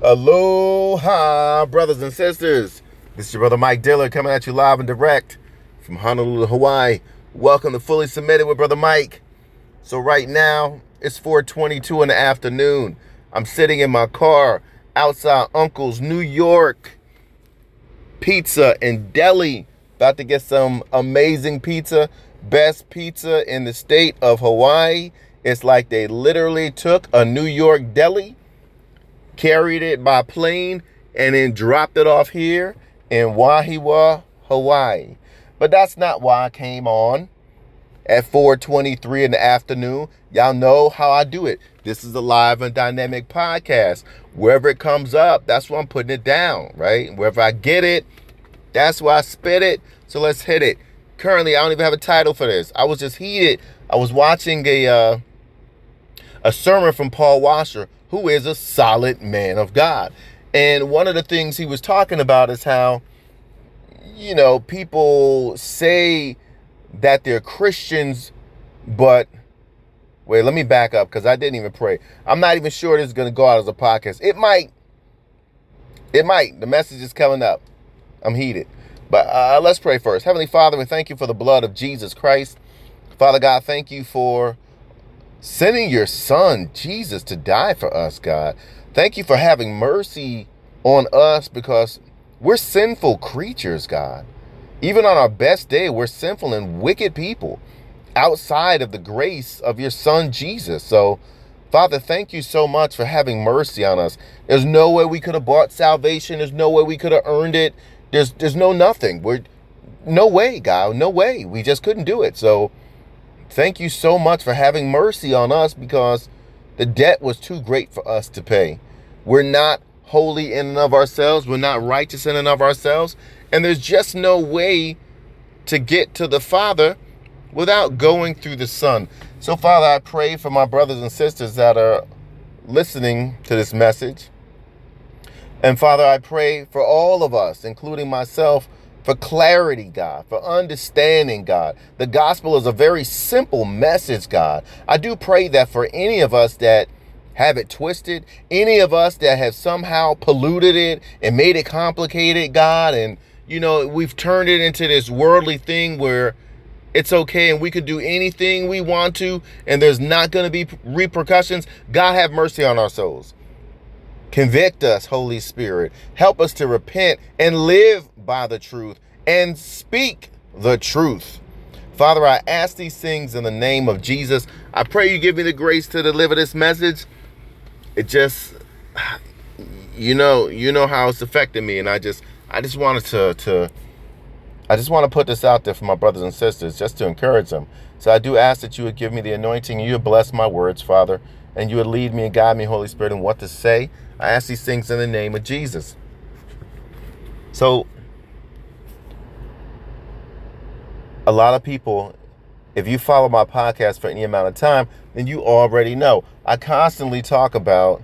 Aloha, brothers and sisters. This is your brother Mike Diller coming at you live and direct from Honolulu, Hawaii. Welcome to Fully Submitted with Brother Mike. So right now, it's 422 in the afternoon. I'm sitting in my car outside Uncle's New York Pizza and Deli. About to get some amazing pizza. Best pizza in the state of Hawaii. It's like they literally took a New York deli carried it by plane, and then dropped it off here in Wahiawa, Hawaii. But that's not why I came on at 4:23 in the afternoon. Y'all know how I do it. This is a live and dynamic podcast. Wherever it comes up, that's where I'm putting it down, right? Wherever I get it, that's where I spit it. So let's hit it. Currently, I don't even have a title for this. I was just heated. I was watching a uh, a sermon from Paul Washer who is a solid man of God. And one of the things he was talking about is how, you know, people say that they're Christians, but wait, let me back up because I didn't even pray. I'm not even sure this is going to go out as a podcast. It might. It might. The message is coming up. I'm heated. But uh, let's pray first. Heavenly Father, we thank you for the blood of Jesus Christ. Father God, thank you for sending your son, Jesus, to die for us, God. Thank you for having mercy on us because we're sinful creatures, God. Even on our best day, we're sinful and wicked people outside of the grace of your son, Jesus. So, Father, thank you so much for having mercy on us. There's no way we could have bought salvation. There's no way we could have earned it. There's there's no nothing. We're no way, God. No way. We just couldn't do it. So, Thank you so much for having mercy on us because the debt was too great for us to pay. We're not holy in and of ourselves. We're not righteous in and of ourselves. And there's just no way to get to the Father without going through the Son. So, Father, I pray for my brothers and sisters that are listening to this message. And Father, I pray for all of us, including myself, for clarity, God, for understanding, God. The gospel is a very simple message, God. I do pray that for any of us that have it twisted, any of us that have somehow polluted it and made it complicated, God, and you know, we've turned it into this worldly thing where it's okay and we could do anything we want to and there's not going to be repercussions. God have mercy on our souls. Convict us, Holy Spirit. Help us to repent and live by the truth and speak the truth. Father, I ask these things in the name of Jesus. I pray you give me the grace to deliver this message. It just you know, you know how it's affecting me and I just I just wanted to to I just want to put this out there for my brothers and sisters just to encourage them. So I do ask that you would give me the anointing, you would bless my words, Father, and you would lead me and guide me, Holy Spirit, in what to say. I ask these things in the name of Jesus. So a lot of people, if you follow my podcast for any amount of time, then you already know. I constantly talk about,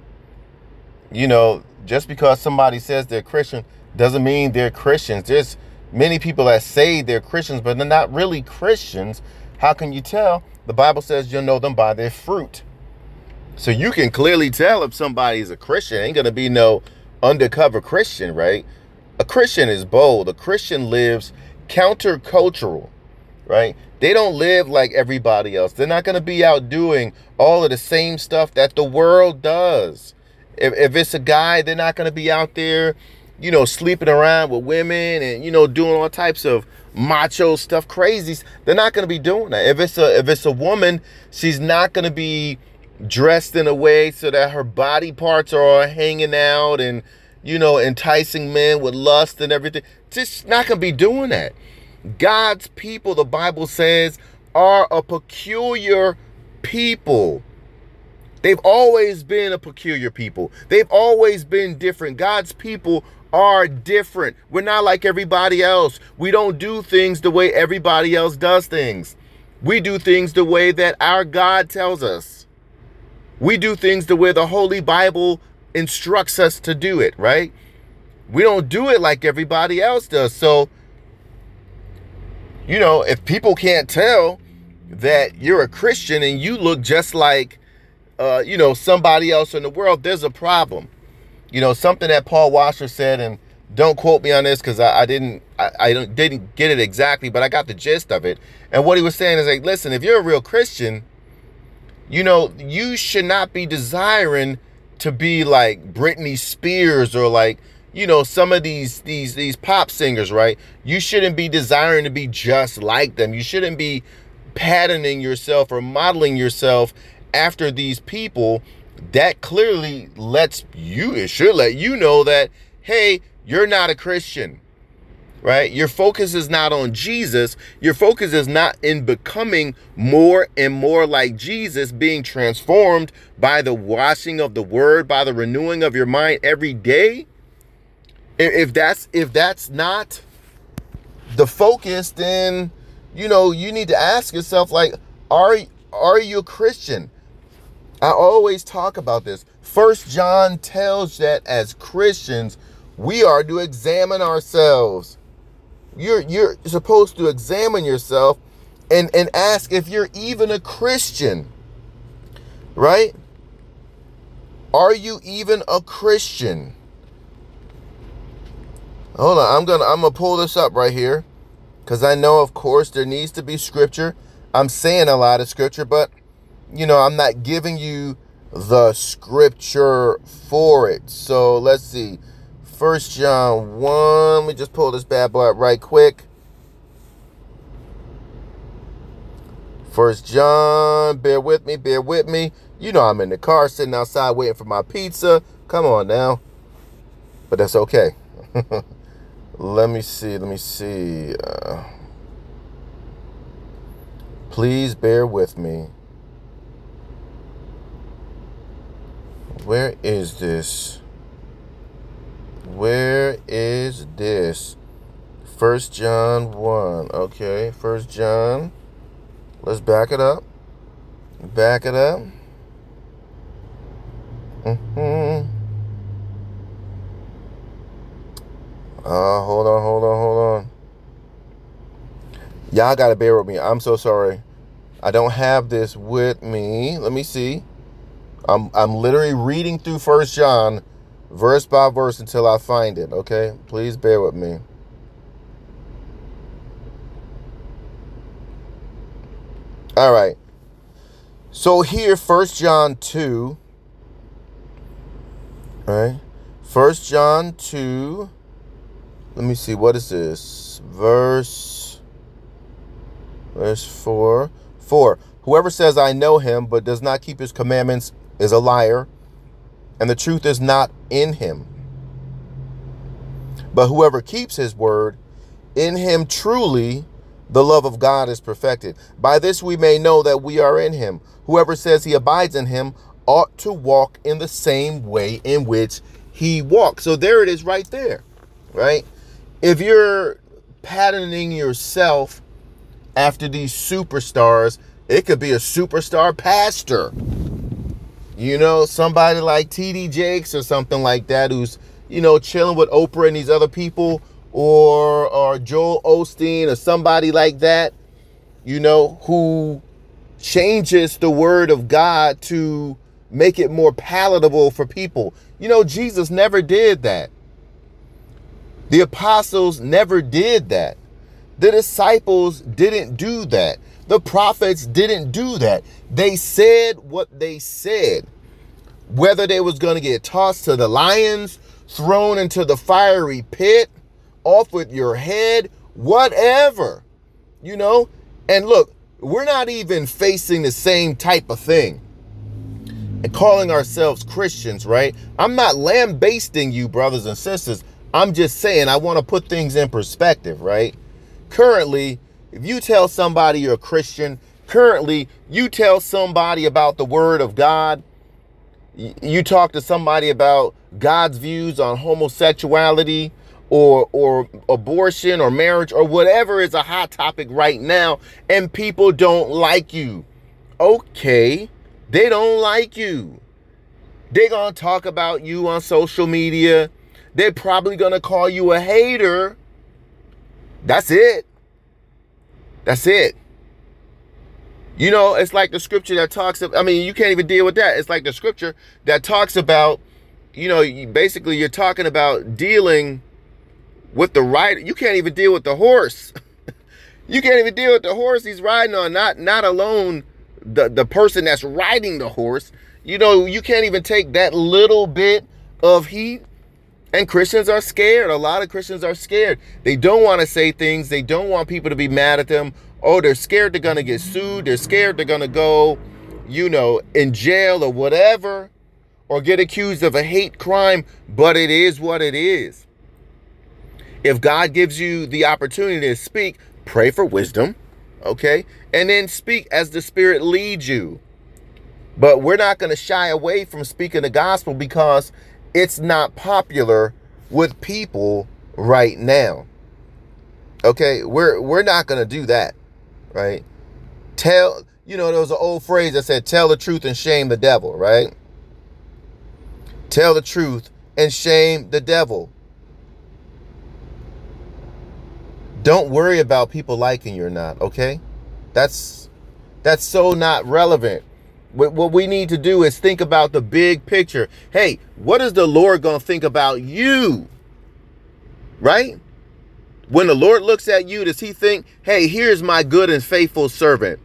you know, just because somebody says they're Christian doesn't mean they're Christians. There's many people that say they're Christians, but they're not really Christians. How can you tell? The Bible says you'll know them by their fruit. So you can clearly tell if somebody's a Christian. Ain't gonna be no undercover Christian, right? A Christian is bold. A Christian lives countercultural right? They don't live like everybody else. They're not to be out doing all of the same stuff that the world does. If, if it's a guy, they're not to be out there, you know, sleeping around with women and, you know, doing all types of macho stuff, crazies. They're not to be doing that. If it's a if it's a woman, she's not to be dressed in a way so that her body parts are hanging out and, you know, enticing men with lust and everything. Just not to be doing that. God's people, the Bible says, are a peculiar people. They've always been a peculiar people. They've always been different. God's people are different. We're not like everybody else. We don't do things the way everybody else does things. We do things the way that our God tells us. We do things the way the Holy Bible instructs us to do it, right? We don't do it like everybody else does. So, you know, if people can't tell that you're a Christian and you look just like, uh, you know, somebody else in the world, there's a problem. you know, something that Paul Washer said, and don't quote me on this because I, I, didn't I, I didn't get it exactly, but I got the gist of it. And what he was saying is like, listen, if you're a real Christian, you know, you should not be desiring to be like Britney Spears or like you know some of these these these pop singers right? You shouldn't be desiring to be just like them. You shouldn't be patterning yourself or modeling yourself after these people. That clearly lets you it should let you know that hey you're not a christian right? Your focus is not on jesus. Your focus is not in becoming more and more like jesus being transformed by the washing of the word by the renewing of your mind every day. If that's if that's not the focus then you know you need to ask yourself like are are you a christian? I always talk about this. First john tells that as christians we are to examine ourselves you're you're supposed to examine yourself and and ask if you're even a christian right are you even a christian Hold on, I'm gonna I'm gonna pull this up right here. Cause I know of course there needs to be scripture. I'm saying a lot of scripture, but you know, I'm not giving you the scripture for it. So let's see. First John 1. Let me just pull this bad boy up right quick. First John, bear with me, bear with me. You know I'm in the car sitting outside waiting for my pizza. Come on now. But that's okay. Let me see. Let me see. Uh, please bear with me. Where is this? Where is this? First John 1. Okay, First John. Let's back it up. Back it up. Mm-hmm. Uh, hold on, hold on, hold on. Y'all gotta bear with me. I'm so sorry. I don't have this with me. Let me see. I'm I'm literally reading through First John, verse by verse until I find it. Okay, please bear with me. All right. So here, First John two. All right. First John two. Let me see. What is this? Verse. Verse 4. 4. Whoever says, I know him, but does not keep his commandments is a liar, and the truth is not in him. But whoever keeps his word, in him truly the love of God is perfected. By this we may know that we are in him. Whoever says he abides in him ought to walk in the same way in which he walked. So there it is right there, right? if you're patterning yourself after these superstars, it could be a superstar pastor. You know, somebody like TD Jakes or something like that who's, you know, chilling with Oprah and these other people or or Joel Osteen or somebody like that, you know, who changes the word of God to make it more palatable for people. You know, Jesus never did that. The apostles never did that. The disciples didn't do that. The prophets didn't do that. They said what they said. Whether they was going to get tossed to the lions, thrown into the fiery pit, off with your head, whatever. You know? And look, we're not even facing the same type of thing. And calling ourselves Christians, right? I'm not lambasting you, brothers and sisters. I'm just saying, I want to put things in perspective, right? Currently, if you tell somebody you're a Christian, currently, you tell somebody about the Word of God, you talk to somebody about God's views on homosexuality or or abortion or marriage or whatever is a hot topic right now and people don't like you. Okay, they don't like you. They're going to talk about you on social media. They're probably going to call you a hater. That's it. That's it. You know, it's like the scripture that talks of, I mean, you can't even deal with that. It's like the scripture that talks about you know, basically you're talking about dealing with the rider. You can't even deal with the horse. you can't even deal with the horse he's riding on. Not not alone the the person that's riding the horse. You know, you can't even take that little bit of heat. And Christians are scared. A lot of Christians are scared. They don't want to say things. They don't want people to be mad at them. Oh, they're scared they're going to get sued. They're scared they're going to go, you know, in jail or whatever or get accused of a hate crime, but it is what it is. If God gives you the opportunity to speak, pray for wisdom, okay? And then speak as the Spirit leads you. But we're not going to shy away from speaking the gospel because it's not popular with people right now. Okay? We're we're not to do that, right? Tell, you know, there was an old phrase that said tell the truth and shame the devil, right? Tell the truth and shame the devil. Don't worry about people liking you or not, okay? That's that's so not relevant. What we need to do is think about the big picture. Hey, what is the Lord going to think about you? Right? When the Lord looks at you, does he think, hey, here's my good and faithful servant?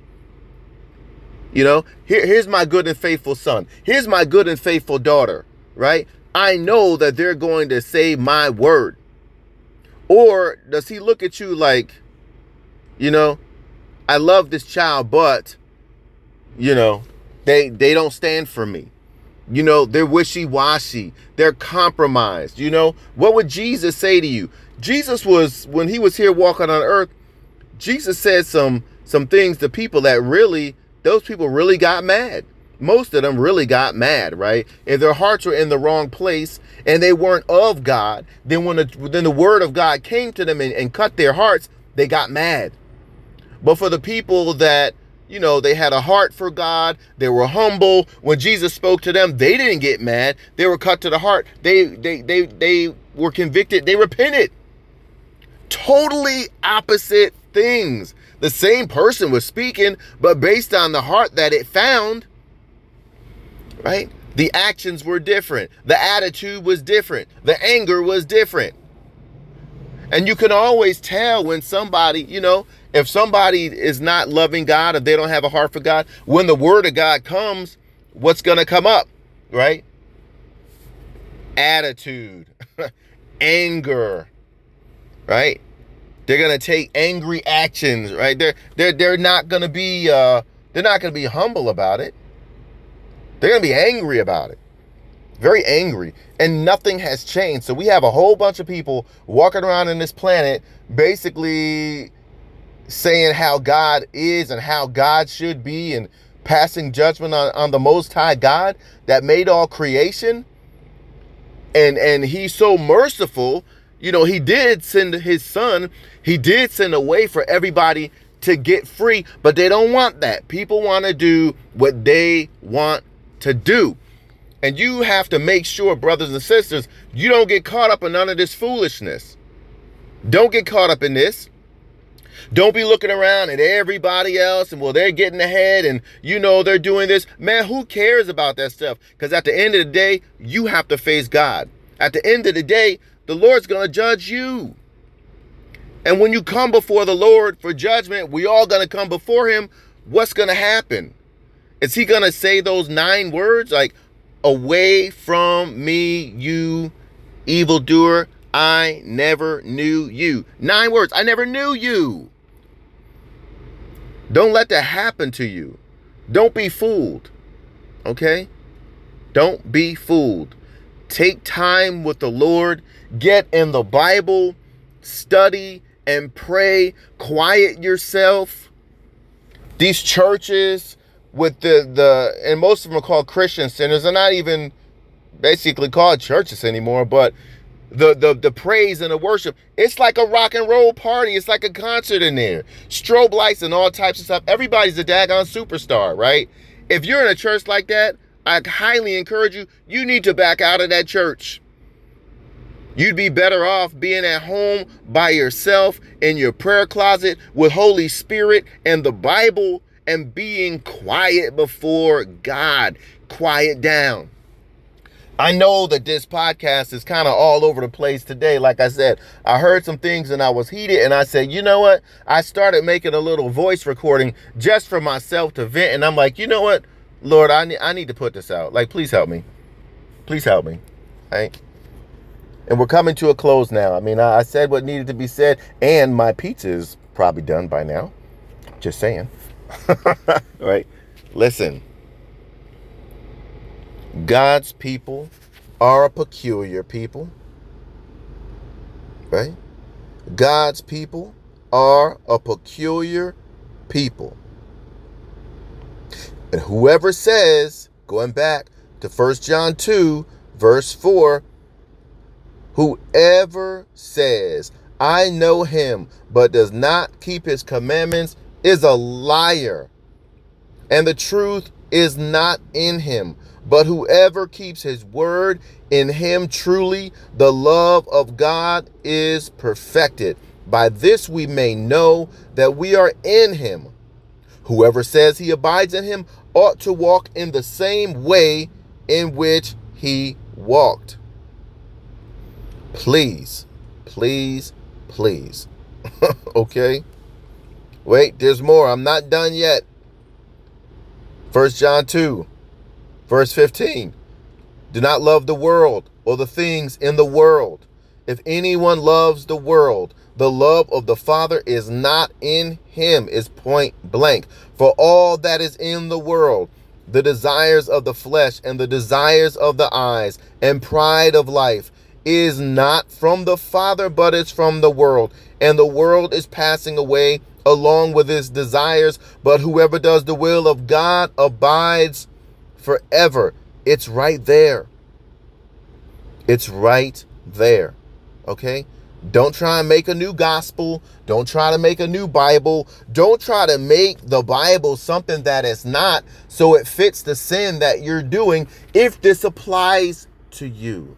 You know, here, here's my good and faithful son. Here's my good and faithful daughter right? I know that they're going to say my word. Or does he look at you like, you know, I love this child, but you know, they they don't stand for me. You know, they're wishy-washy. They're compromised. You know, what would Jesus say to you? Jesus was when he was here walking on earth, Jesus said some some things to people that really those people really got mad most of them really got mad, right? If their hearts were in the wrong place and they weren't of God, then when the, then the word of God came to them and, and cut their hearts, they got mad. But for the people that, you know, they had a heart for God, they were humble. When Jesus spoke to them, they didn't get mad. They were cut to the heart. They they they they were convicted. They repented. Totally opposite things. The same person was speaking, but based on the heart that it found, right? The actions were different. The attitude was different. The anger was different. And you can always tell when somebody, you know, if somebody is not loving God, if they don't have a heart for God, when the word of God comes, what's going to come up, right? Attitude, anger, right? They're going to take angry actions, right? They're they're they're not to be uh they're not going to be humble about it. They're going to be angry about it. Very angry. And nothing has changed. So we have a whole bunch of people walking around in this planet basically saying how God is and how God should be and passing judgment on, on the most high God that made all creation. And and he's so merciful, you know, he did send his son, he did send a way for everybody to get free, but they don't want that. People want to do what they want to do. And you have to make sure, brothers and sisters, you don't get caught up in none of this foolishness. Don't get caught up in this. Don't be looking around at everybody else and well, they're getting ahead and you know they're doing this. Man, who cares about that stuff? Because at the end of the day, you have to face God. At the end of the day, the Lord's going to judge you. And when you come before the Lord for judgment, we all going to come before him. What's going to happen? Is he going to say those nine words like, away from me, you evildoer? I never knew you. Nine words. I never knew you. Don't let that happen to you. Don't be fooled. Okay? Don't be fooled. Take time with the Lord. Get in the Bible. Study and pray. Quiet yourself. These churches, with the the and most of them are called Christian centers. They're not even basically called churches anymore, but the the the praise and the worship, it's like a rock and roll party. It's like a concert in there. Strobe lights and all types of stuff. Everybody's a daggone superstar, right? If you're in a church like that, I highly encourage you, you need to back out of that church. You'd be better off being at home by yourself in your prayer closet with Holy Spirit and the Bible and being quiet before God. Quiet down. I know that this podcast is kind of all over the place today. Like I said, I heard some things and I was heated, and I said, you know what? I started making a little voice recording just for myself to vent, and I'm like, you know what, Lord, I need I need to put this out. Like, please help me. Please help me. Right? And we're coming to a close now. I mean, I, I said what needed to be said, and my pizza is probably done by now. Just saying. right? Listen. God's people are a peculiar people. Right? God's people are a peculiar people. And whoever says, going back to 1 John 2, verse 4, whoever says, I know him, but does not keep his commandments, is a liar. And the truth is not in him. But whoever keeps his word, in him truly the love of God is perfected. By this we may know that we are in him. Whoever says he abides in him ought to walk in the same way in which he walked. Please, please, please. okay? Wait, there's more. I'm not done yet. First John 2 Verse 15 Do not love the world or the things in the world. If anyone loves the world, the love of the Father is not in him, is point blank. For all that is in the world, the desires of the flesh and the desires of the eyes and pride of life is not from the Father, but it's from the world. And the world is passing away along with his desires, but whoever does the will of God abides forever. It's right there. It's right there. Okay? Don't try and make a new gospel. Don't try to make a new Bible. Don't try to make the Bible something that is not so it fits the sin that you're doing if this applies to you.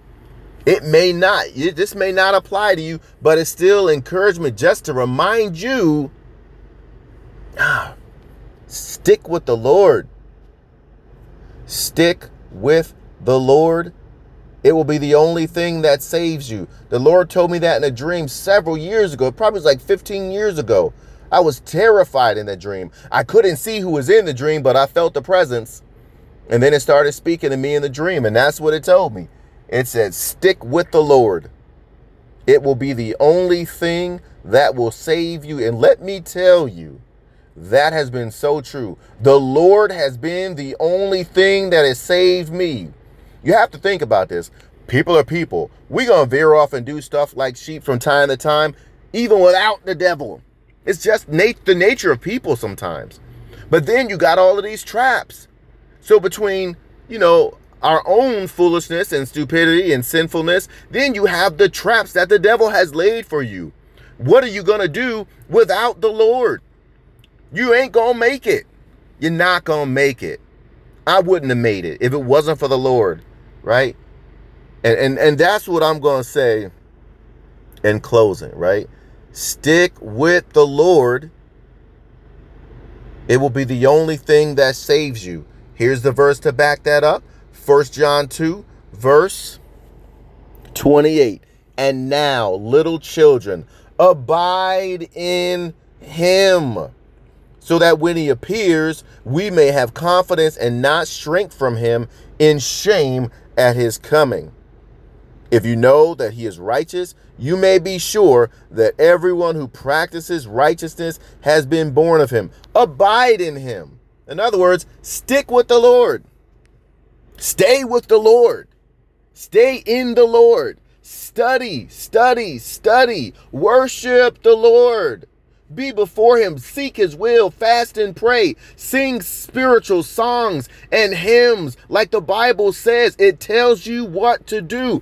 It may not. This may not apply to you, but it's still encouragement just to remind you ah, stick with the Lord. Stick with the Lord. It will be the only thing that saves you. The Lord told me that in a dream several years ago. It probably was like 15 years ago. I was terrified in the dream. I couldn't see who was in the dream, but I felt the presence. And then it started speaking to me in the dream, and that's what it told me. It said, Stick with the Lord. It will be the only thing that will save you. And let me tell you, that has been so true. The Lord has been the only thing that has saved me. You have to think about this. People are people. We're going to veer off and do stuff like sheep from time to time, even without the devil. It's just nat- the nature of people sometimes. But then you got all of these traps. So between, you know, our own foolishness and stupidity and sinfulness, then you have the traps that the devil has laid for you. What are you going to do without the Lord? You ain't gonna make it. You're not gonna make it. I wouldn't have made it if it wasn't for the Lord, right? And and, and that's what I'm gonna say in closing, right? Stick with the Lord. It will be the only thing that saves you. Here's the verse to back that up. First John 2, verse 28. And now, little children, abide in him so that when he appears, we may have confidence and not shrink from him in shame at his coming. If you know that he is righteous, you may be sure that everyone who practices righteousness has been born of him. Abide in him. In other words, stick with the Lord. Stay with the Lord. Stay in the Lord. Study, study, study. Worship the Lord. Be before him, seek his will, fast and pray, sing spiritual songs and hymns. Like the Bible says, it tells you what to do.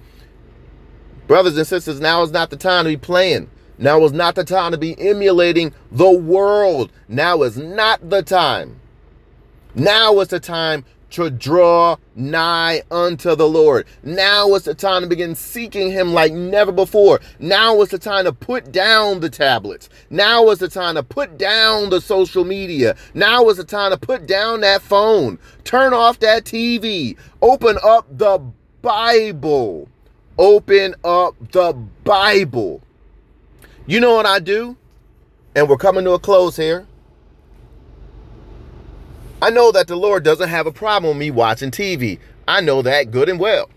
Brothers and sisters, now is not the time to be playing. Now is not the time to be emulating the world. Now is not the time. Now is the time to draw nigh unto the Lord. Now is the time to begin seeking Him like never before. Now is the time to put down the tablets. Now is the time to put down the social media. Now is the time to put down that phone. Turn off that TV. Open up the Bible. Open up the Bible. You know what I do? And we're coming to a close here. I know that the Lord doesn't have a problem with me watching TV. I know that good and well.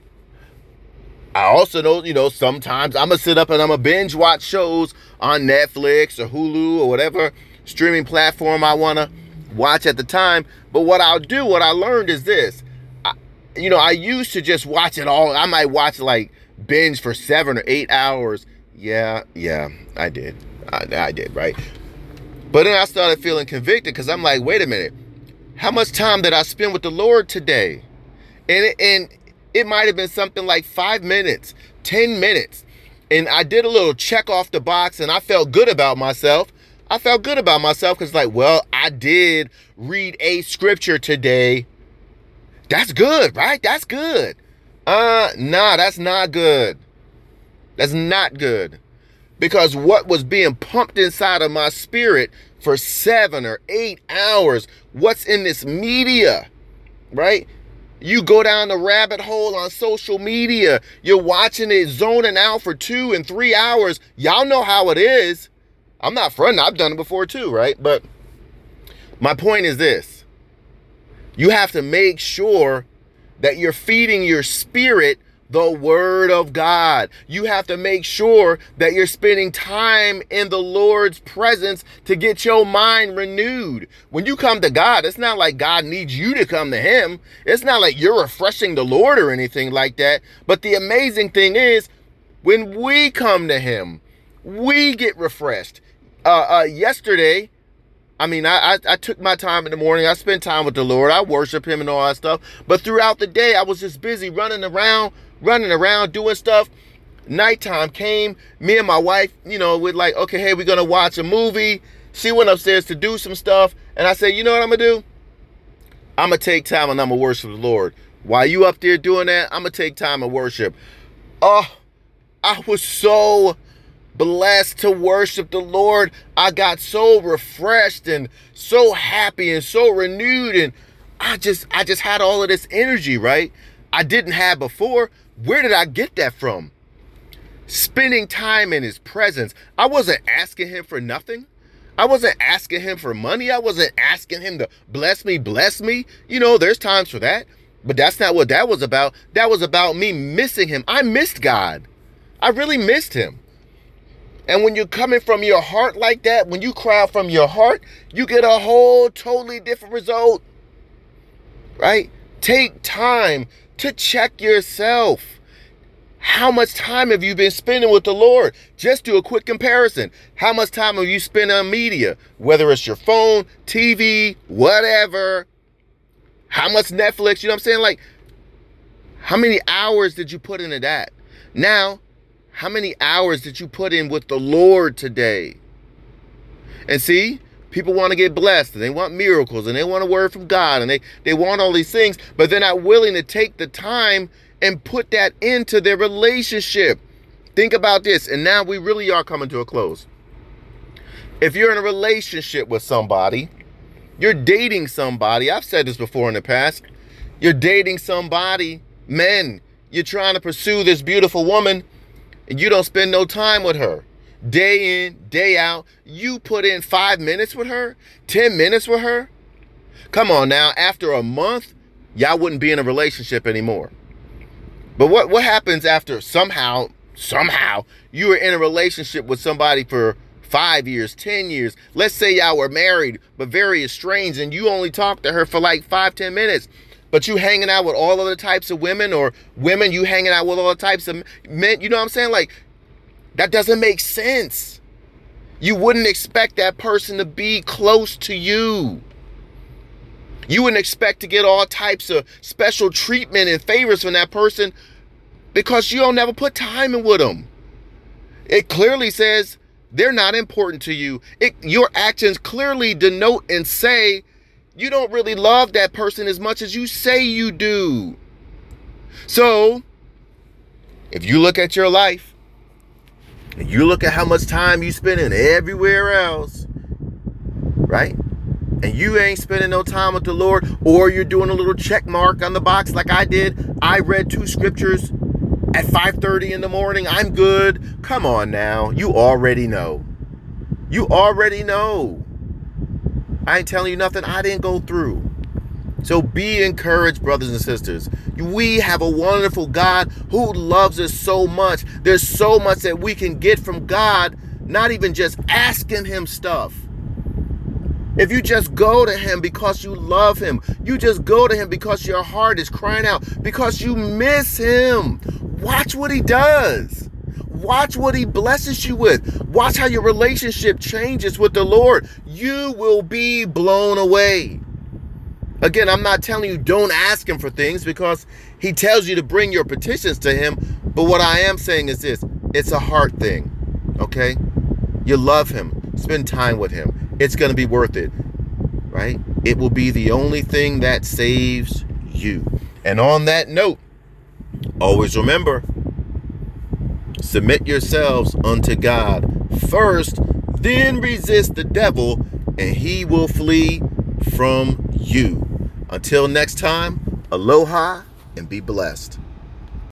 I also know, you know, sometimes I'm to sit up and I'm to binge watch shows on Netflix or Hulu or whatever streaming platform I want to watch at the time. But what I'll do, what I learned is this. I, you know, I used to just watch it all. I might watch like binge for seven or eight hours. Yeah, yeah, I did. I, I did, right? But then I started feeling convicted because I'm like, wait a minute. How much time did I spend with the Lord today? And it, and it might have been something like five minutes, 10 minutes. And I did a little check off the box and I felt good about myself. I felt good about myself because, like, well, I did read a scripture today. That's good, right? That's good. Uh, nah, that's not good. That's not good. Because what was being pumped inside of my spirit for seven or eight hours, what's in this media, right? You go down the rabbit hole on social media. You're watching it zoning out for two and three hours. Y'all know how it is. I'm not fronting. I've done it before too, right? But my point is this you have to make sure that you're feeding your spirit the word of God. You have to make sure that you're spending time in the Lord's presence to get your mind renewed. When you come to God, it's not like God needs you to come to him. It's not like you're refreshing the Lord or anything like that. But the amazing thing is when we come to him, we get refreshed. Uh, uh, yesterday, I mean, I, I, I took my time in the morning. I spent time with the Lord. I worship Him and all that stuff. But throughout the day, I was just busy running around, running around, doing stuff. Nighttime came. Me and my wife, you know, we're like, okay, hey, we're gonna watch a movie. She went upstairs to do some stuff, and I said, you know what I'm gonna do? I'm gonna take time and I'm gonna worship the Lord. While you up there doing that, I'm gonna take time and worship. Oh, I was so blessed to worship the Lord. I got so refreshed and so happy and so renewed and I just I just had all of this energy, right? I didn't have before. Where did I get that from? Spending time in his presence. I wasn't asking him for nothing. I wasn't asking him for money. I wasn't asking him to bless me, bless me. You know, there's times for that. But that's not what that was about. That was about me missing him. I missed God. I really missed him. And when you're coming from your heart like that, when you cry from your heart, you get a whole totally different result. Right? Take time to check yourself. How much time have you been spending with the Lord? Just do a quick comparison. How much time have you spent on media? Whether it's your phone, TV, whatever. How much Netflix? You know what I'm saying? Like, how many hours did you put into that? Now, how many hours did you put in with the Lord today? And see, people want to get blessed and they want miracles and they want a word from God and they, they want all these things, but they're not willing to take the time and put that into their relationship. Think about this. And now we really are coming to a close. If you're in a relationship with somebody, you're dating somebody. I've said this before in the past. You're dating somebody, men, you're trying to pursue this beautiful woman and you don't spend no time with her day in, day out, you put in five minutes with her, 10 minutes with her. Come on now, after a month, y'all wouldn't be in a relationship anymore. But what, what happens after somehow, somehow, you were in a relationship with somebody for five years, 10 years? Let's say y'all were married, but very estranged, and you only talked to her for like five, 10 minutes but you hanging out with all other types of women or women you hanging out with all types of men you know what i'm saying like that doesn't make sense. You wouldn't expect that person to be close to you. You wouldn't expect to get all types of special treatment and favors from that person because you don't never put time in with them. It clearly says they're not important to you. It, your actions clearly denote and say you don't really love that person as much as you say you do. So, if you look at your life and you look at how much time you spend in everywhere else, right? and you ain't spending no time with the Lord, or you're doing a little check mark on the box like I did. I read two scriptures at 5:30 in the morning. I'm good. Come on now. You already know. You already know. I ain't telling you nothing I didn't go through. So be encouraged, brothers and sisters. We have a wonderful God who loves us so much. There's so much that we can get from God, not even just asking Him stuff. If you just go to him because you love him, you just go to him because your heart is crying out, because you miss him. Watch what he does. Watch what he blesses you with. Watch how your relationship changes with the Lord. You will be blown away. Again, I'm not telling you don't ask him for things because he tells you to bring your petitions to him. But what I am saying is this it's a heart thing, okay? You love him, spend time with him it's going to be worth it, right? It will be the only thing that saves you. And on that note, always remember submit yourselves unto God first, then resist the devil, and he will flee from you. Until next time, aloha and be blessed.